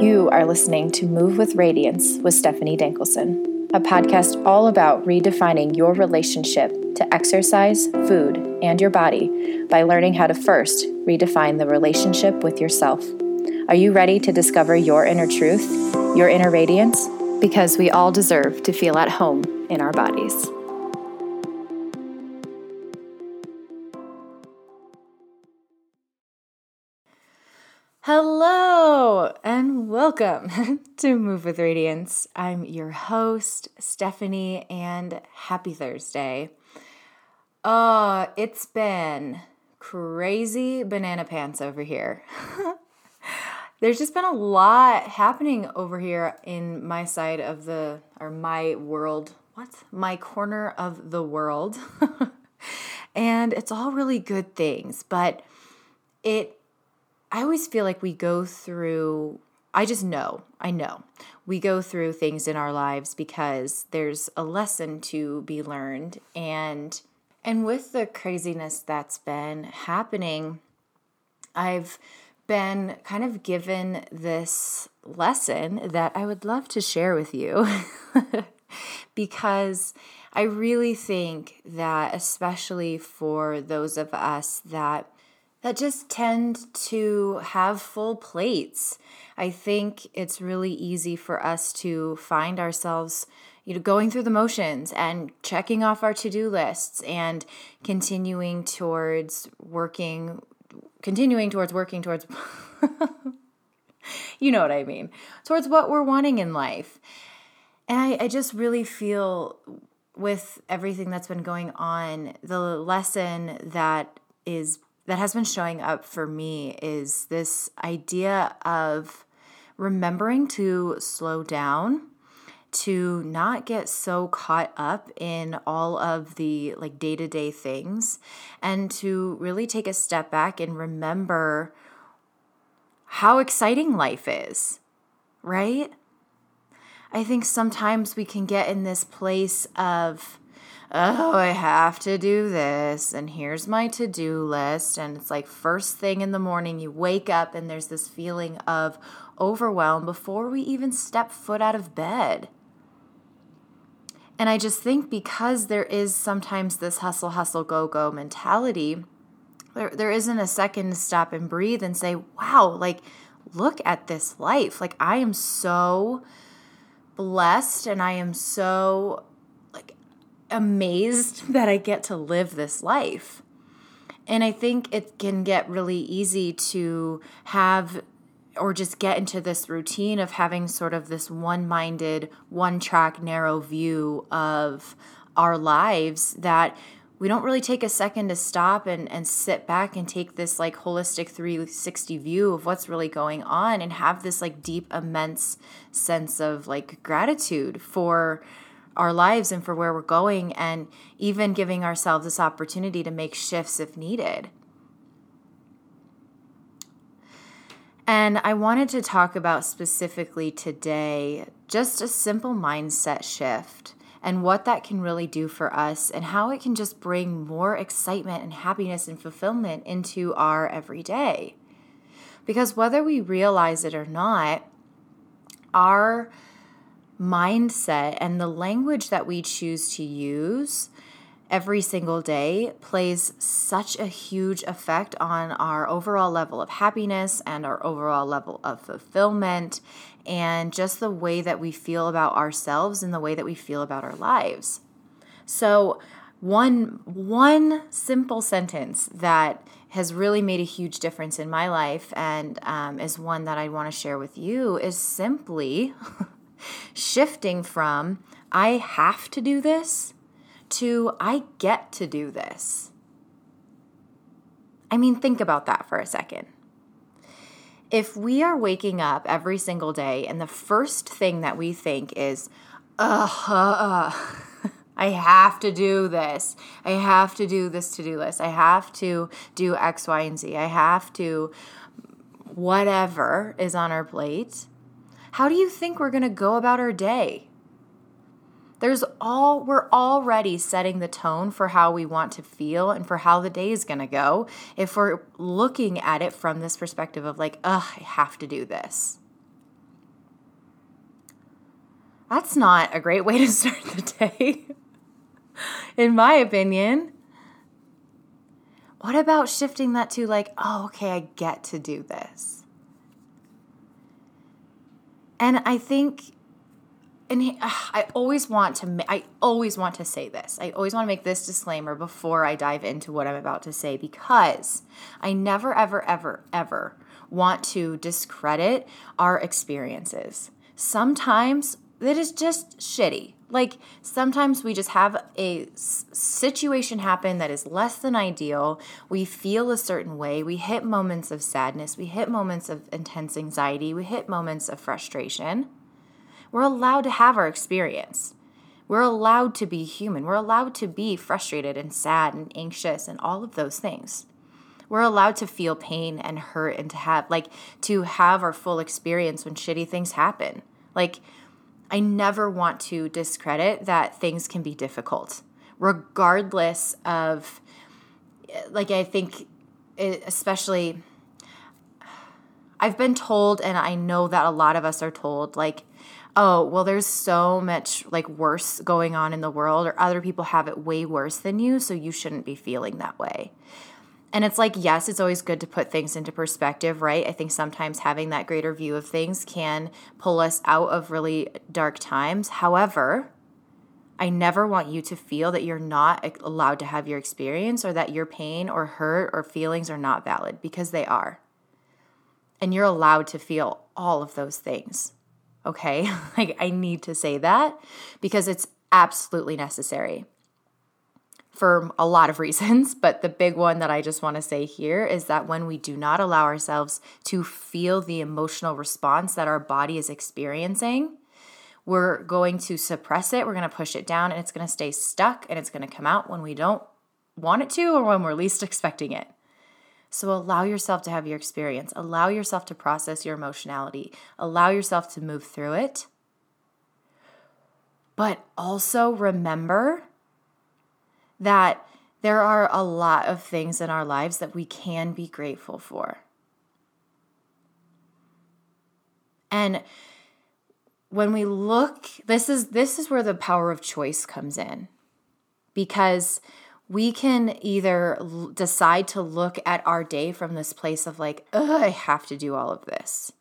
You are listening to Move with Radiance with Stephanie Dankelson, a podcast all about redefining your relationship to exercise, food, and your body by learning how to first redefine the relationship with yourself. Are you ready to discover your inner truth, your inner radiance? Because we all deserve to feel at home in our bodies. Hello and welcome to Move with Radiance. I'm your host, Stephanie, and happy Thursday. Oh, it's been crazy banana pants over here. There's just been a lot happening over here in my side of the, or my world, what? My corner of the world. and it's all really good things, but it I always feel like we go through, I just know, I know, we go through things in our lives because there's a lesson to be learned. And, and with the craziness that's been happening, I've been kind of given this lesson that I would love to share with you because I really think that, especially for those of us that that just tend to have full plates. I think it's really easy for us to find ourselves you know going through the motions and checking off our to-do lists and continuing towards working continuing towards working towards you know what I mean towards what we're wanting in life. And I, I just really feel with everything that's been going on, the lesson that is that has been showing up for me is this idea of remembering to slow down to not get so caught up in all of the like day-to-day things and to really take a step back and remember how exciting life is right? I think sometimes we can get in this place of oh, I have to do this, and here's my to do list. And it's like first thing in the morning, you wake up, and there's this feeling of overwhelm before we even step foot out of bed. And I just think because there is sometimes this hustle, hustle, go, go mentality, there, there isn't a second to stop and breathe and say, wow, like, look at this life. Like, I am so blessed and I am so amazed that I get to live this life. And I think it can get really easy to have or just get into this routine of having sort of this one minded, one track, narrow view of our lives that we don't really take a second to stop and, and sit back and take this like holistic 360 view of what's really going on and have this like deep, immense sense of like gratitude for our lives and for where we're going, and even giving ourselves this opportunity to make shifts if needed. And I wanted to talk about specifically today just a simple mindset shift and what that can really do for us and how it can just bring more excitement and happiness and fulfillment into our everyday. Because whether we realize it or not, our mindset and the language that we choose to use every single day plays such a huge effect on our overall level of happiness and our overall level of fulfillment and just the way that we feel about ourselves and the way that we feel about our lives. So, one one simple sentence that has really made a huge difference in my life and um, is one that I want to share with you is simply shifting from I have to do this to I get to do this. I mean, think about that for a second. If we are waking up every single day and the first thing that we think is, uh, I have to do this. I have to do this to do list. I have to do X, Y, and Z. I have to whatever is on our plate how do you think we're going to go about our day? There's all we're already setting the tone for how we want to feel and for how the day is going to go if we're looking at it from this perspective of like, "Ugh, I have to do this." That's not a great way to start the day, in my opinion. What about shifting that to, like, oh, okay, I get to do this? And I think and I always want to I always want to say this. I always want to make this disclaimer before I dive into what I'm about to say because I never ever ever ever want to discredit our experiences. Sometimes it is just shitty. Like sometimes we just have a situation happen that is less than ideal. We feel a certain way. We hit moments of sadness. We hit moments of intense anxiety. We hit moments of frustration. We're allowed to have our experience. We're allowed to be human. We're allowed to be frustrated and sad and anxious and all of those things. We're allowed to feel pain and hurt and to have, like, to have our full experience when shitty things happen. Like, I never want to discredit that things can be difficult, regardless of, like, I think, especially, I've been told, and I know that a lot of us are told, like, oh, well, there's so much like worse going on in the world, or other people have it way worse than you, so you shouldn't be feeling that way. And it's like, yes, it's always good to put things into perspective, right? I think sometimes having that greater view of things can pull us out of really dark times. However, I never want you to feel that you're not allowed to have your experience or that your pain or hurt or feelings are not valid because they are. And you're allowed to feel all of those things. Okay. like, I need to say that because it's absolutely necessary for a lot of reasons. But the big one that I just want to say here is that when we do not allow ourselves to feel the emotional response that our body is experiencing, we're going to suppress it, we're going to push it down, and it's going to stay stuck and it's going to come out when we don't want it to or when we're least expecting it. So allow yourself to have your experience, allow yourself to process your emotionality, allow yourself to move through it. But also remember that there are a lot of things in our lives that we can be grateful for. And when we look this is this is where the power of choice comes in because we can either decide to look at our day from this place of like, I have to do all of this.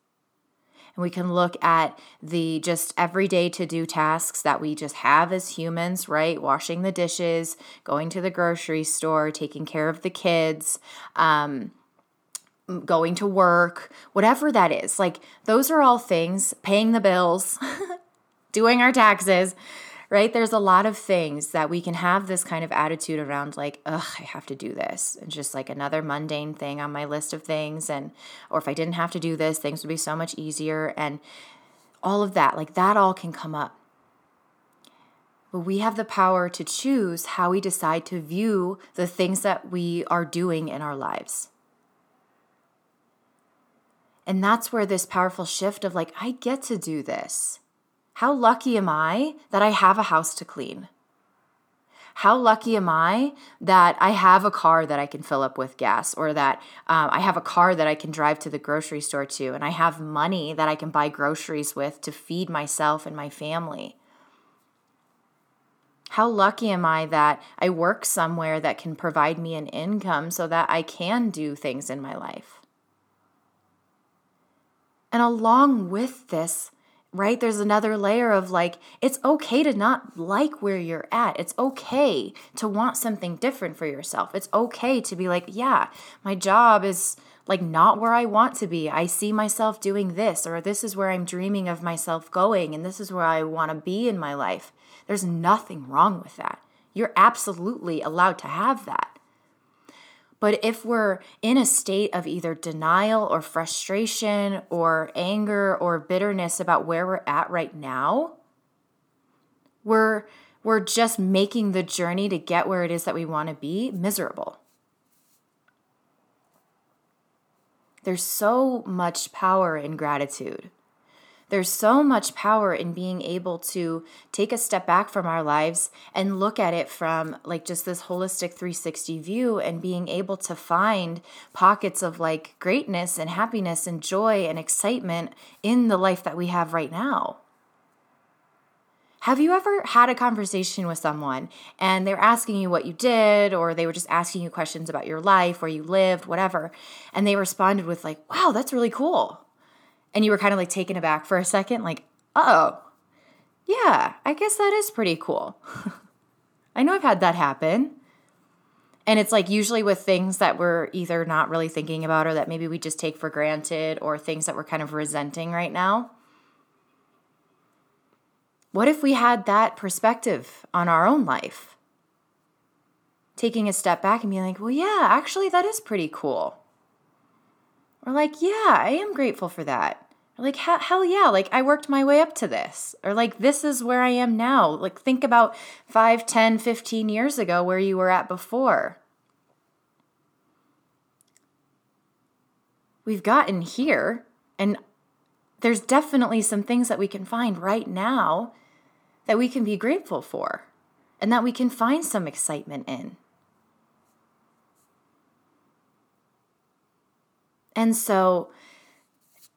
And we can look at the just everyday to do tasks that we just have as humans, right? Washing the dishes, going to the grocery store, taking care of the kids, um, going to work, whatever that is. Like, those are all things, paying the bills, doing our taxes right? There's a lot of things that we can have this kind of attitude around, like, ugh, I have to do this. And just like another mundane thing on my list of things. And, or if I didn't have to do this, things would be so much easier. And all of that, like, that all can come up. But we have the power to choose how we decide to view the things that we are doing in our lives. And that's where this powerful shift of like, I get to do this. How lucky am I that I have a house to clean? How lucky am I that I have a car that I can fill up with gas, or that um, I have a car that I can drive to the grocery store to, and I have money that I can buy groceries with to feed myself and my family? How lucky am I that I work somewhere that can provide me an income so that I can do things in my life? And along with this, right? There's another layer of like, it's okay to not like where you're at. It's okay to want something different for yourself. It's okay to be like, yeah, my job is like not where I want to be. I see myself doing this, or this is where I'm dreaming of myself going, and this is where I want to be in my life. There's nothing wrong with that. You're absolutely allowed to have that. But if we're in a state of either denial or frustration or anger or bitterness about where we're at right now, we're we're just making the journey to get where it is that we want to be miserable. There's so much power in gratitude. There's so much power in being able to take a step back from our lives and look at it from like just this holistic 360 view and being able to find pockets of like greatness and happiness and joy and excitement in the life that we have right now. Have you ever had a conversation with someone and they're asking you what you did, or they were just asking you questions about your life, where you lived, whatever, and they responded with, like, wow, that's really cool. And you were kind of like taken aback for a second, like, oh, yeah, I guess that is pretty cool. I know I've had that happen. And it's like usually with things that we're either not really thinking about or that maybe we just take for granted or things that we're kind of resenting right now. What if we had that perspective on our own life? Taking a step back and being like, well, yeah, actually, that is pretty cool. Or like, yeah, I am grateful for that. Like, hell yeah, like I worked my way up to this. Or like, this is where I am now. Like, think about 5, 10, 15 years ago where you were at before. We've gotten here, and there's definitely some things that we can find right now that we can be grateful for and that we can find some excitement in. And so,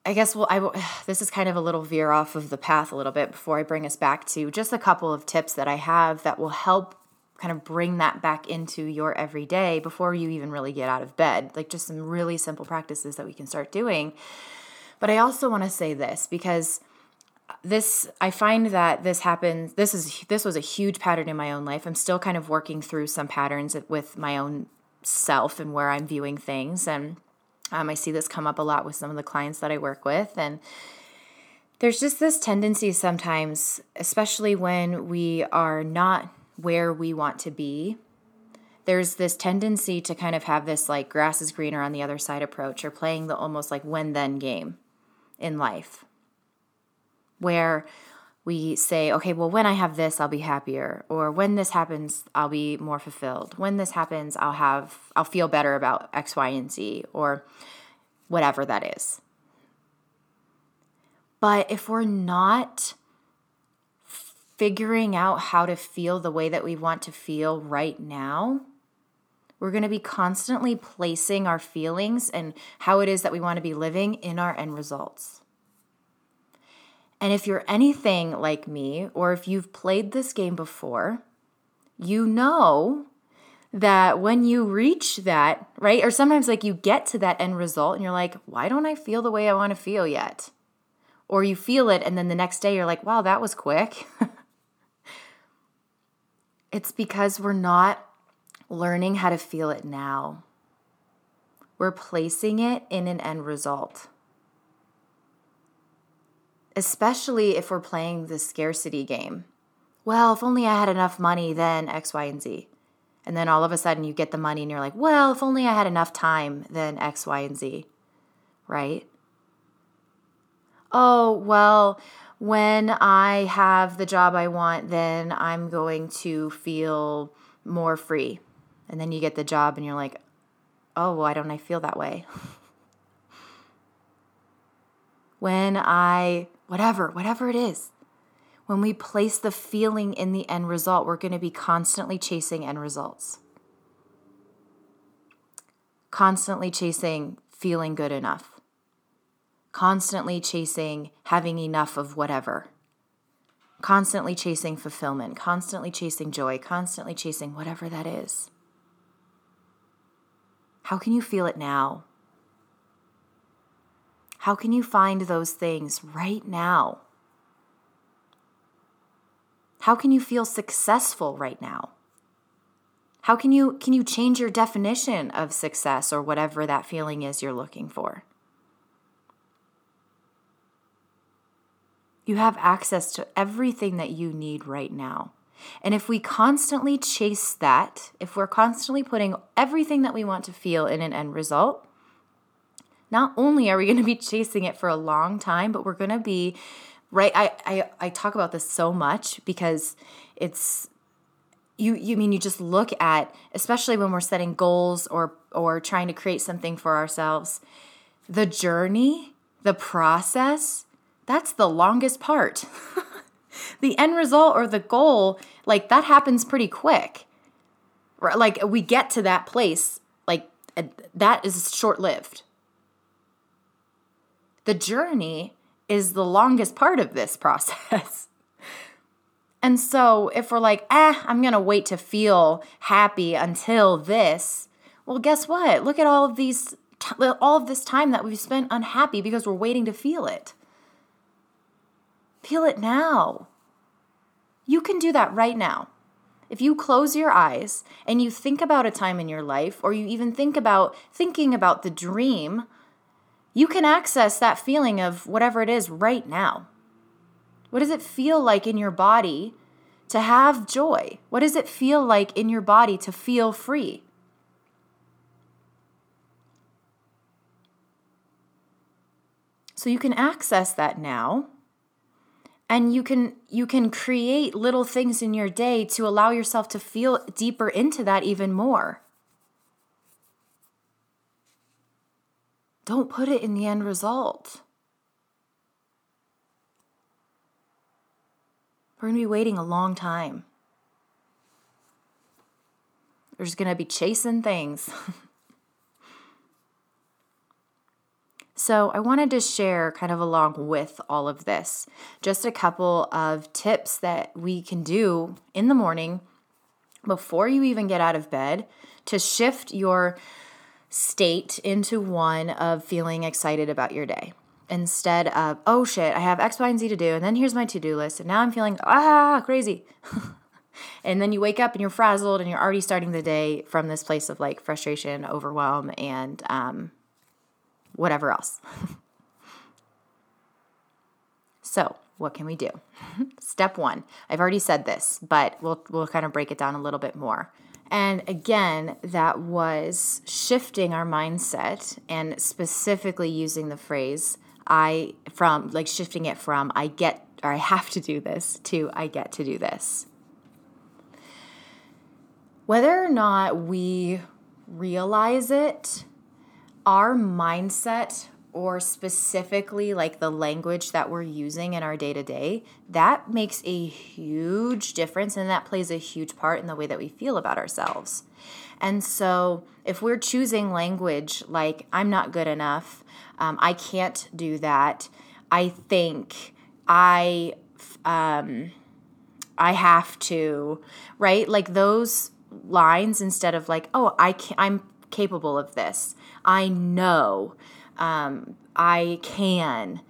I guess well, I this is kind of a little veer off of the path a little bit before I bring us back to just a couple of tips that I have that will help kind of bring that back into your everyday before you even really get out of bed. Like just some really simple practices that we can start doing. But I also want to say this because uh, this I find that this happens this is this was a huge pattern in my own life. I'm still kind of working through some patterns with my own self and where I'm viewing things and um, I see this come up a lot with some of the clients that I work with and there's just this tendency sometimes especially when we are not where we want to be there's this tendency to kind of have this like grass is greener on the other side approach or playing the almost like when then game in life where we say, okay, well, when I have this, I'll be happier. Or when this happens, I'll be more fulfilled. When this happens, I'll have, I'll feel better about X, Y, and Z, or whatever that is. But if we're not figuring out how to feel the way that we want to feel right now, we're going to be constantly placing our feelings and how it is that we want to be living in our end results. And if you're anything like me, or if you've played this game before, you know that when you reach that, right? Or sometimes like you get to that end result and you're like, why don't I feel the way I want to feel yet? Or you feel it and then the next day you're like, wow, that was quick. it's because we're not learning how to feel it now. We're placing it in an end result especially if we're playing the scarcity game. Well, if only I had enough money, then X, Y, and Z. And then all of a sudden you get the money and you're like, well, if only I had enough time, then X, Y, and Z. Right? Oh, well, when I have the job I want, then I'm going to feel more free. And then you get the job and you're like, oh, why don't I feel that way? when I whatever, whatever it is. When we place the feeling in the end result, we're going to be constantly chasing end results. Constantly chasing feeling good enough. Constantly chasing having enough of whatever. Constantly chasing fulfillment, constantly chasing joy, constantly chasing whatever that is. How can you feel it now? How can you find those things right now? How can you feel successful right now? How can you can you change your definition of success or whatever that feeling is you're looking for? You have access to everything that you need right now. And if we constantly chase that, if we're constantly putting everything that we want to feel in an end result, not only are we going to be chasing it for a long time, but we're going to be right. I, I I talk about this so much because it's you you mean you just look at especially when we're setting goals or or trying to create something for ourselves the journey the process that's the longest part the end result or the goal like that happens pretty quick like we get to that place like that is short lived the journey is the longest part of this process. And so if we're like, ah, I'm going to wait to feel happy until this, well, guess what? Look at all of these, all of this time that we've spent unhappy because we're waiting to feel it. Feel it now. You can do that right now. If you close your eyes and you think about a time in your life, or you even think about thinking about the dream, you can access that feeling of whatever it is right now. What does it feel like in your body to have joy? What does it feel like in your body to feel free? So you can access that now and you can you can create little things in your day to allow yourself to feel deeper into that even more don't put it in the end result. We're going to be waiting a long time. We're just going to be chasing things. So, I wanted to share kind of along with all of this just a couple of tips that we can do in the morning before you even get out of bed to shift your state into one of feeling excited about your day instead of, oh shit, I have X, Y, and Z to do, and then here's my to do list, and now I'm feeling, ah, crazy. and then you wake up and you're frazzled and you're already starting the day from this place of like frustration, overwhelm, and um, whatever else. so, what can we do? Step one. I've already said this, but we'll we'll kind of break it down a little bit more. And again, that was shifting our mindset and specifically using the phrase I from like shifting it from I get or I have to do this to I get to do this. Whether or not we realize it our mindset or specifically like the language that we're using in our day to day, that makes a huge difference and that plays a huge part in the way that we feel about ourselves. And so, if we're choosing language like, I'm not good enough, um, I can't do that, I think, I, um, I have to, right? Like those lines instead of like, oh, I can, I'm capable of this. I know. Um, I can.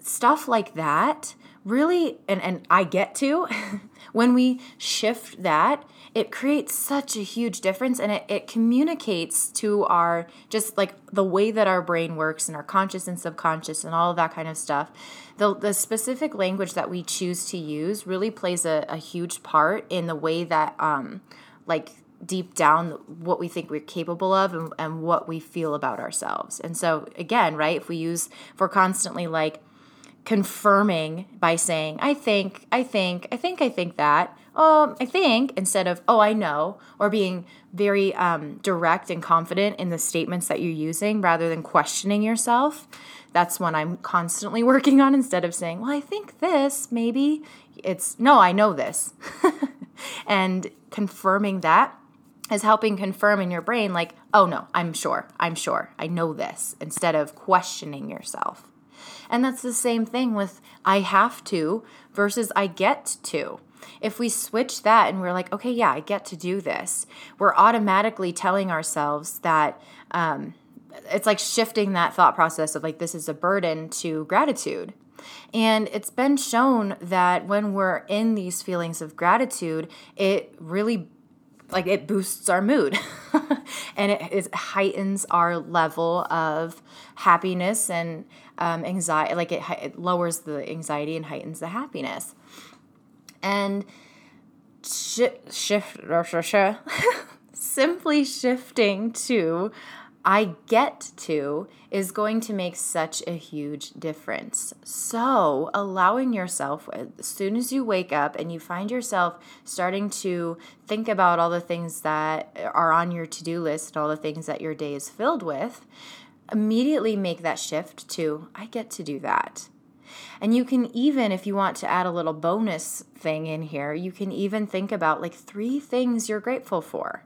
Stuff like that really, and, and I get to, when we shift that, it creates such a huge difference and it, it communicates to our just like the way that our brain works and our conscious and subconscious and all of that kind of stuff the, the specific language that we choose to use really plays a, a huge part in the way that um, like deep down what we think we're capable of and, and what we feel about ourselves. And so, again, right, if we use, if we're constantly like confirming by saying, I think, I think, I think, I think that, um, I think, instead of, oh, I know, or being very um, direct and confident in the statements that you're using rather than questioning yourself. That's one I'm constantly working on instead of saying, well, I think this, maybe. It's, no, I know this. and confirming that is helping confirm in your brain, like, oh no, I'm sure, I'm sure, I know this, instead of questioning yourself. And that's the same thing with I have to versus I get to. If we switch that and we're like, okay, yeah, I get to do this, we're automatically telling ourselves that um, it's like shifting that thought process of like, this is a burden to gratitude. And it's been shown that when we're in these feelings of gratitude, it really like it boosts our mood. And it, it, heightens our level of happiness and um, anxiety like it, it, lowers the anxiety and heightens the happiness. And shift, shift simply shifting to I get to is going to make such a huge difference. So, allowing yourself, as soon as you wake up and you find yourself starting to think about all the things that are on your to do list, all the things that your day is filled with, immediately make that shift to, I get to do that. And you can even, if you want to add a little bonus thing in here, you can even think about like three things you're grateful for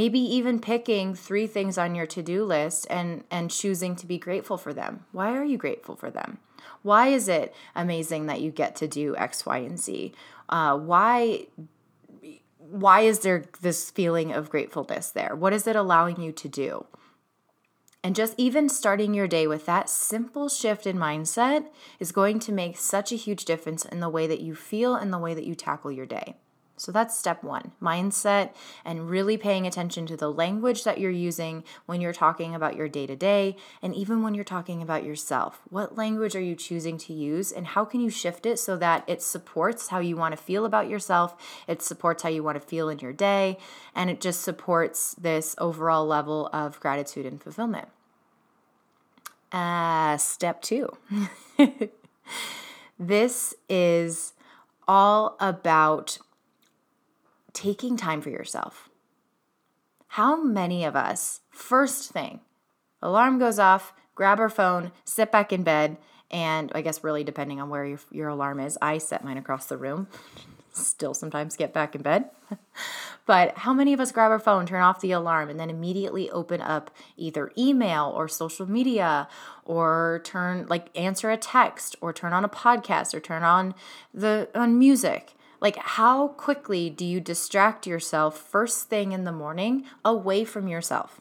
maybe even picking three things on your to-do list and and choosing to be grateful for them why are you grateful for them why is it amazing that you get to do x y and z Uh, why why is there this feeling of gratefulness there? What is it allowing you to do? And just even starting your day with that simple shift in mindset is going to make such a huge difference in the way that you feel and the way that you tackle your day. So that's step one mindset and really paying attention to the language that you're using when you're talking about your day to day and even when you're talking about yourself. What language are you choosing to use and how can you shift it so that it supports how you want to feel about yourself? It supports how you want to feel in your day and it just supports this overall level of gratitude and fulfillment. Uh, step two. this is all about taking time for yourself. How many of us, first thing, alarm goes off, grab our phone, sit back in bed, and I guess really depending on where your, your alarm is, I set mine across the room. Still sometimes get back in bed. but how many of us grab our phone, turn off the alarm, and then immediately open up either email or social media or turn like answer a text or turn on a podcast or turn on the on music like, how quickly do you distract yourself first thing in the morning away from yourself?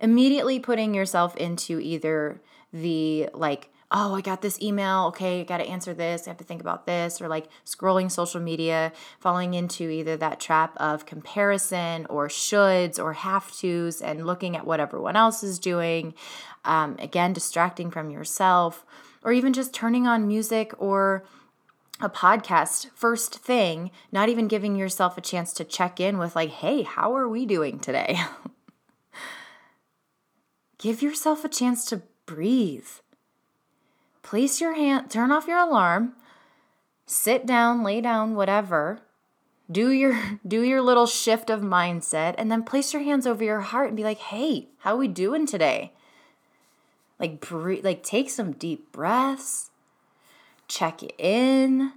Immediately putting yourself into either the like, oh, I got this email. Okay, I got to answer this. I have to think about this. Or like scrolling social media, falling into either that trap of comparison or shoulds or have tos and looking at what everyone else is doing. Um, again, distracting from yourself, or even just turning on music or a podcast first thing, not even giving yourself a chance to check in with, like, hey, how are we doing today? Give yourself a chance to breathe. Place your hand, turn off your alarm, sit down, lay down, whatever. Do your do your little shift of mindset and then place your hands over your heart and be like, "Hey, how are we doing today?" Like breathe, like take some deep breaths check in,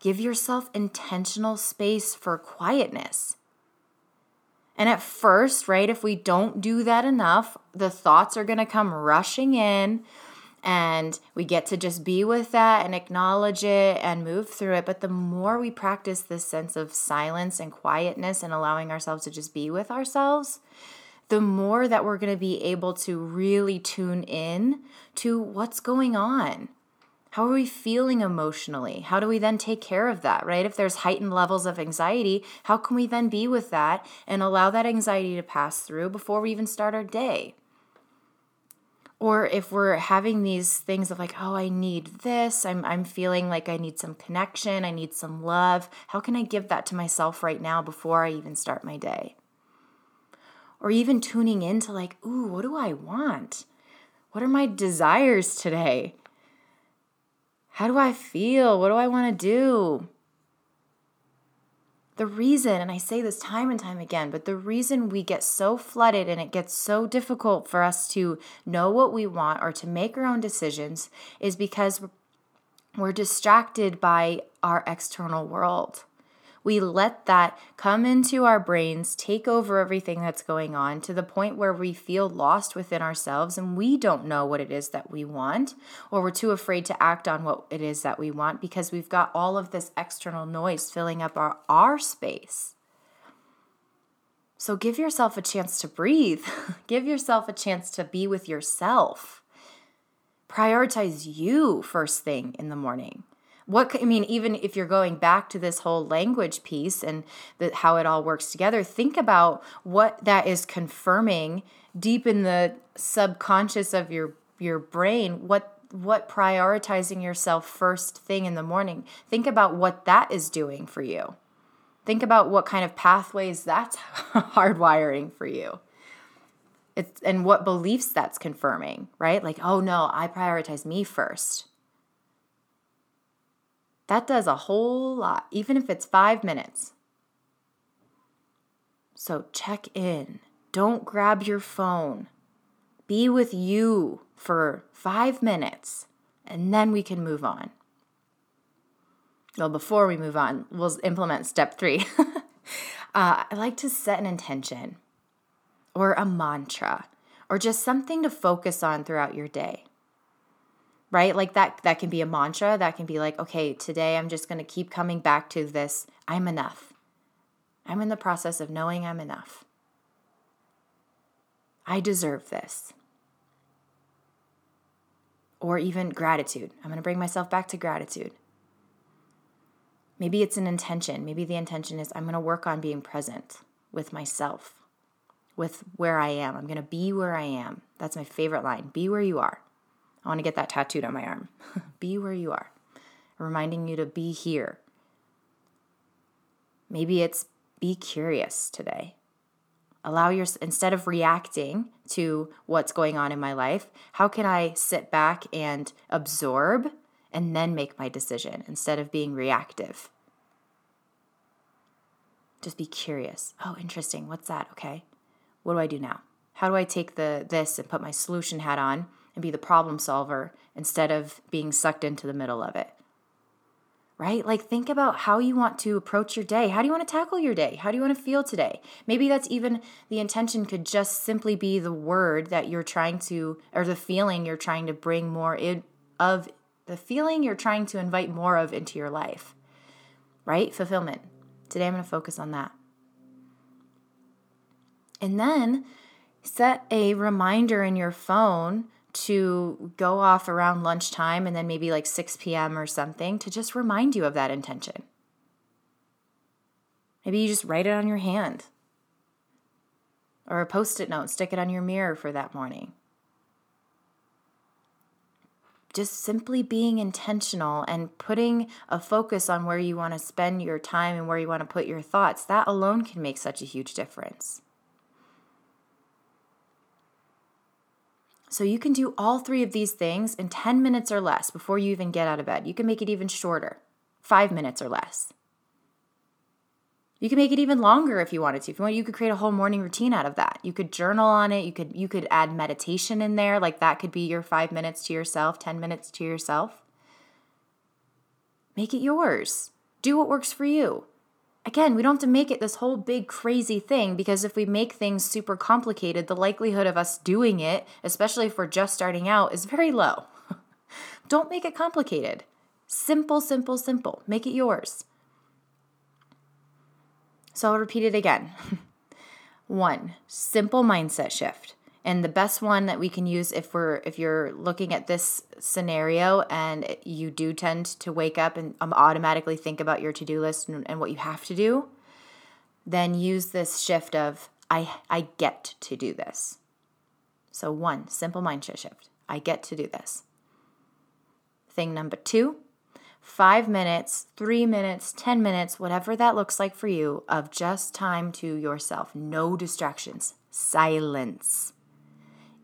give yourself intentional space for quietness. And at first, right, if we don't do that enough, the thoughts are going to come rushing in and we get to just be with that and acknowledge it and move through it. But the more we practice this sense of silence and quietness and allowing ourselves to just be with ourselves, the more that we're going to be able to really tune in to what's going on how are we feeling emotionally? How do we then take care of that, right? If there's heightened levels of anxiety, how can we then be with that and allow that anxiety to pass through before we even start our day? Or if we're having these things of like, oh, I need this, I'm, I'm feeling like I need some connection, I need some love, how can I give that to myself right now before I even start my day? Or even tuning into like, ooh, what do I want? What are my desires today? How do I feel? What do I want to do? The reason, and I say this time and time again, but the reason we get so flooded and it gets so difficult for us to know what we want or to make our own decisions is because we're distracted by our external world we let that come into our brains, take over everything that's going on to the point where we feel lost within ourselves and we don't know what it is that we want, or we're too afraid to act on what it is that we want because we've got all of this external noise filling up our, our space. So give yourself a chance to breathe. give yourself a chance to be with yourself. Prioritize you first thing in the morning what i mean even if you're going back to this whole language piece and the, how it all works together think about what that is confirming deep in the subconscious of your your brain what what prioritizing yourself first thing in the morning. Think about what that is doing for you. Think about what kind of pathways that's hardwiring for you. It's, and what beliefs that's confirming right? Like oh no i prioritize me first that does a whole lot, even if it's five minutes. So check in. Don't grab your phone. Be with you for five minutes, and then we can move on. Well, before we move on, we'll implement step three. uh, I like to set an intention or a mantra or just something to focus on throughout your day. Right? Like that that can be a mantra that can be like okay today i'm just going to keep coming back to this i'm enough. I'm in the process of knowing i'm enough. I deserve this. Or even gratitude. I'm going to bring myself back to gratitude. Maybe it's an intention. Maybe the intention is i'm going to work on being present with myself with where i am. I'm going to be where i am. That's my favorite line be where you are I want to get that tattooed on my arm. be where you are, reminding you to be here. Maybe it's be curious today. Allow your instead of reacting to what's going on in my life, how can I sit back and absorb and then make my decision instead of being reactive? Just be curious. Oh, interesting. What's that? Okay. What do I do now? How do I take the this and put my solution hat on and be the problem solver instead of being sucked into the middle of it. Right? Like, think about how you want to approach your day. How do you want to tackle your day? How do you want to feel today? Maybe that's even the intention could just simply be the word that you're trying to, or the feeling you're trying to bring more in, of, the feeling you're trying to invite more of into your life. Right? Fulfillment. Today I'm going to focus on that. And then set a reminder in your phone to go off around lunchtime and then maybe like 6 p.m. or something to just remind you of that intention. Maybe you just write it on your hand or a post it note, stick it on your mirror for that morning. Just simply being intentional and putting a focus on where you want to spend your time and where you want to put your thoughts, that alone can make such a huge difference. So you can do all three of these things in 10 minutes or less before you even get out of bed. You can make it even shorter, five minutes or less. You can make it even longer if you wanted to. If you want, you could create a whole morning routine out of that. You could journal on it. You could you could add meditation in there. Like that could be your five minutes to yourself, 10 minutes to yourself. Make it yours. Do what works for you again, we don't have to make it this whole big crazy thing because if we make things super complicated, the likelihood of us doing it, especially if we're just starting out, is very low. don't make it complicated. Simple, simple, simple. Make it yours. So I'll repeat it again. One, simple mindset shift and the best one that we can use if we're if you're looking at this scenario and you do tend to wake up and um, automatically think about your to-do list and, and what you have to do then use this shift of i i get to do this so one simple mindset shift i get to do this thing number two five minutes, three minutes, 10 minutes, whatever that looks like for you, of just time to yourself. No distractions, silence.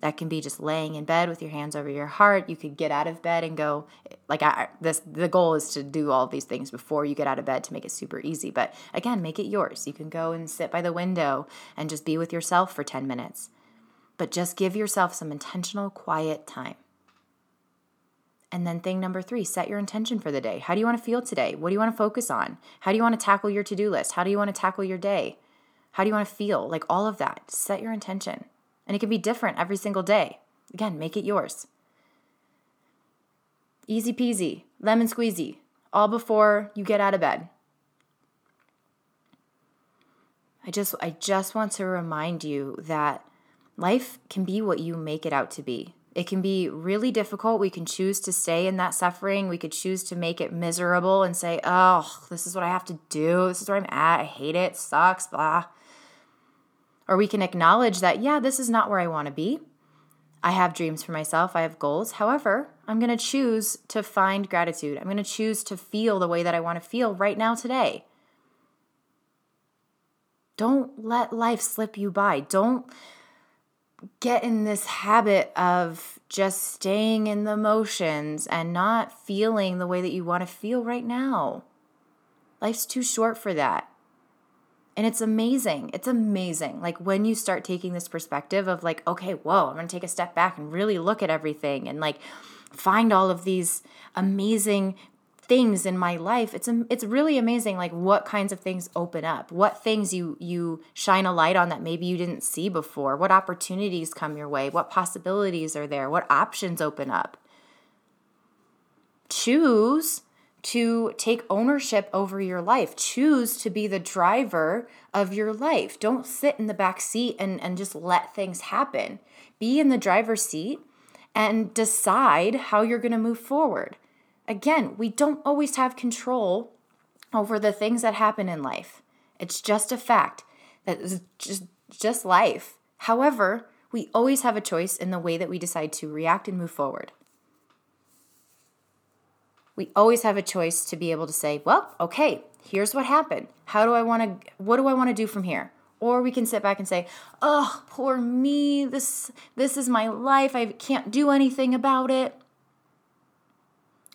That can be just laying in bed with your hands over your heart. You could get out of bed and go like I this the goal is to do all these things before you get out of bed to make it super easy. But again, make it yours. You can go and sit by the window and just be with yourself for 10 minutes. But just give yourself some intentional quiet time. And then thing number 3, set your intention for the day. How do you want to feel today? What do you want to focus on? How do you want to tackle your to-do list? How do you want to tackle your day? How do you want to feel? Like all of that. Set your intention. And it can be different every single day. Again, make it yours. Easy peasy, lemon squeezy, all before you get out of bed. I just I just want to remind you that life can be what you make it out to be. It can be really difficult. We can choose to stay in that suffering. We could choose to make it miserable and say, "Oh, this is what I have to do. This is where I'm at. I hate it. it sucks, blah." Or we can acknowledge that, yeah, this is not where I want to be. I have dreams for myself, I have goals. However, I'm going to choose to find gratitude. I'm going to choose to feel the way that I want to feel right now today. Don't let life slip you by. Don't get in this habit of just staying in the motions and not feeling the way that you want to feel right now. Life's too short for that. And it's amazing. It's amazing. Like when you start taking this perspective of like, okay, whoa, I'm going to take a step back and really look at everything and like find all of these amazing things in my life. It's it's really amazing like what kinds of things open up. What things you you shine a light on that maybe you didn't see before. What opportunities come your way? What possibilities are there? What options open up? choose to take ownership over your life. Choose to be the driver of your life. Don't sit in the back seat and, and just let things happen. Be in the driver's seat and decide how you're going to move forward. Again, we don't always have control over the things that happen in life. It's just a fact that is just just life. However, we always have a choice in the way that we decide to react and move forward. We always have a choice to be able to say, well, okay, here's what happened. How do I want to what do I want to do from here? Or we can sit back and say, "Oh, poor me. This this is my life. I can't do anything about it."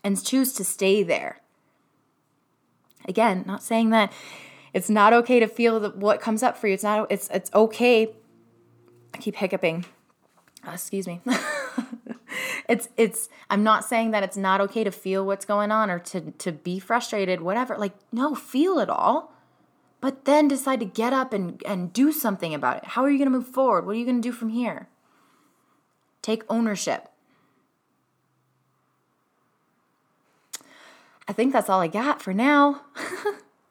And choose to stay there. Again, not saying that it's not okay to feel the, what comes up for you. It's not it's it's okay. I keep hiccuping. Uh, excuse me. it's it's I'm not saying that it's not okay to feel what's going on or to to be frustrated, whatever. Like no, feel it all but then decide to get up and, and do something about it. How are you going to move forward? What are you going to do from here? Take ownership. I think that's all I got for now.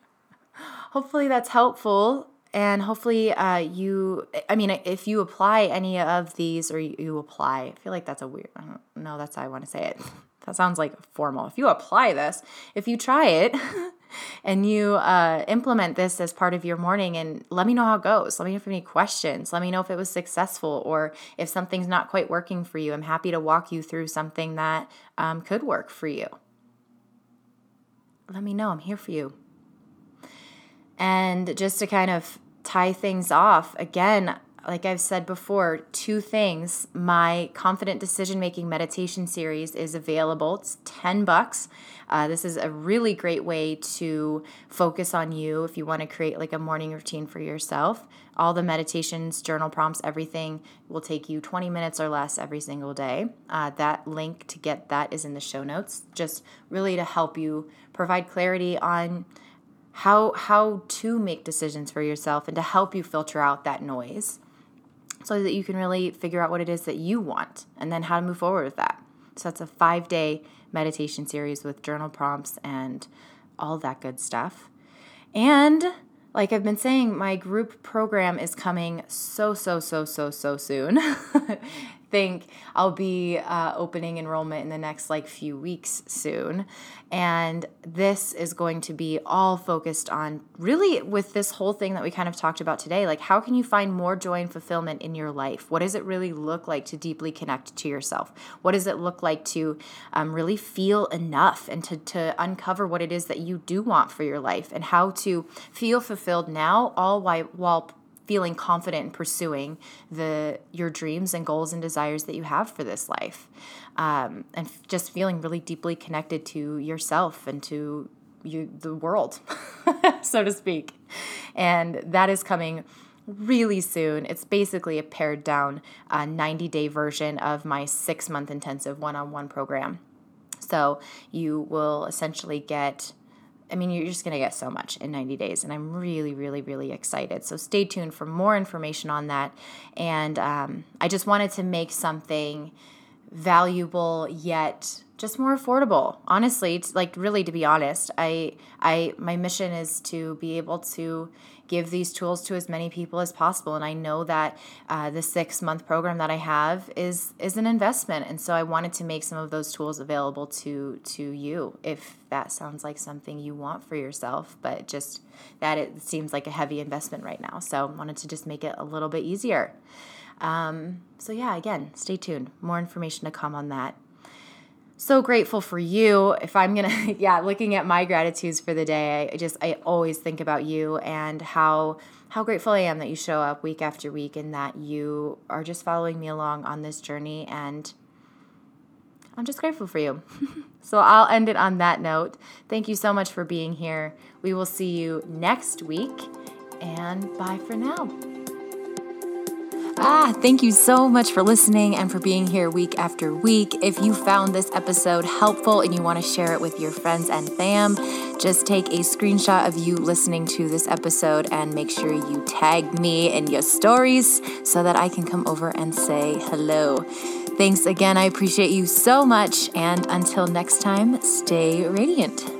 hopefully, that's helpful. And hopefully, uh, you, I mean, if you apply any of these or you, apply, I feel like that's a weird, no that's how I want to say it. That sounds like formal. If you apply this, if you try it, and you uh, implement this as part of your morning and let me know how it goes. Let me know if you have any questions. Let me know if it was successful or if something's not quite working for you. I'm happy to walk you through something that um, could work for you. Let me know. I'm here for you. And just to kind of tie things off, again, like I've said before, two things. My confident decision making meditation series is available. It's 10 bucks. Uh, this is a really great way to focus on you if you want to create like a morning routine for yourself. All the meditations, journal prompts, everything will take you 20 minutes or less every single day. Uh, that link to get that is in the show notes, just really to help you provide clarity on how how to make decisions for yourself and to help you filter out that noise so that you can really figure out what it is that you want and then how to move forward with that. So that's a five day meditation series with journal prompts and all that good stuff. And like I've been saying, my group program is coming so, so, so, so, so soon. think I'll be uh, opening enrollment in the next like few weeks soon. And this is going to be all focused on really with this whole thing that we kind of talked about today. Like, how can you find more joy and fulfillment in your life? What does it really look like to deeply connect to yourself? What does it look like to um, really feel enough and to, to uncover what it is that you do want for your life and how to feel fulfilled now, all while, while feeling confident in pursuing the your dreams and goals and desires that you have for this life. Um, and just feeling really deeply connected to yourself and to you the world so to speak. And that is coming really soon. It's basically a pared down uh, 90 day version of my six month intensive one-on-one program. So you will essentially get I mean, you're just going to get so much in 90 days, and I'm really, really, really excited. So stay tuned for more information on that. And um, I just wanted to make something valuable yet just more affordable honestly like really to be honest i i my mission is to be able to give these tools to as many people as possible. And i know that uh, the six month program that i have is is an investment. And so i wanted to make some of those tools available to to you if that sounds like something you want for yourself but just that it seems like a heavy investment right now. So I wanted to just make it a little bit easier. Um, so yeah again stay tuned. More information to come on that so grateful for you. If I'm going to, yeah, looking at my gratitudes for the day, I just, I always think about you and how, how grateful I am that you show up week after week and that you are just following me along on this journey. And I'm just grateful for you. so I'll end it on that note. Thank you so much for being here. We will see you next week and bye for now. Ah, thank you so much for listening and for being here week after week. If you found this episode helpful and you want to share it with your friends and fam, just take a screenshot of you listening to this episode and make sure you tag me in your stories so that I can come over and say hello. Thanks again. I appreciate you so much. And until next time, stay radiant.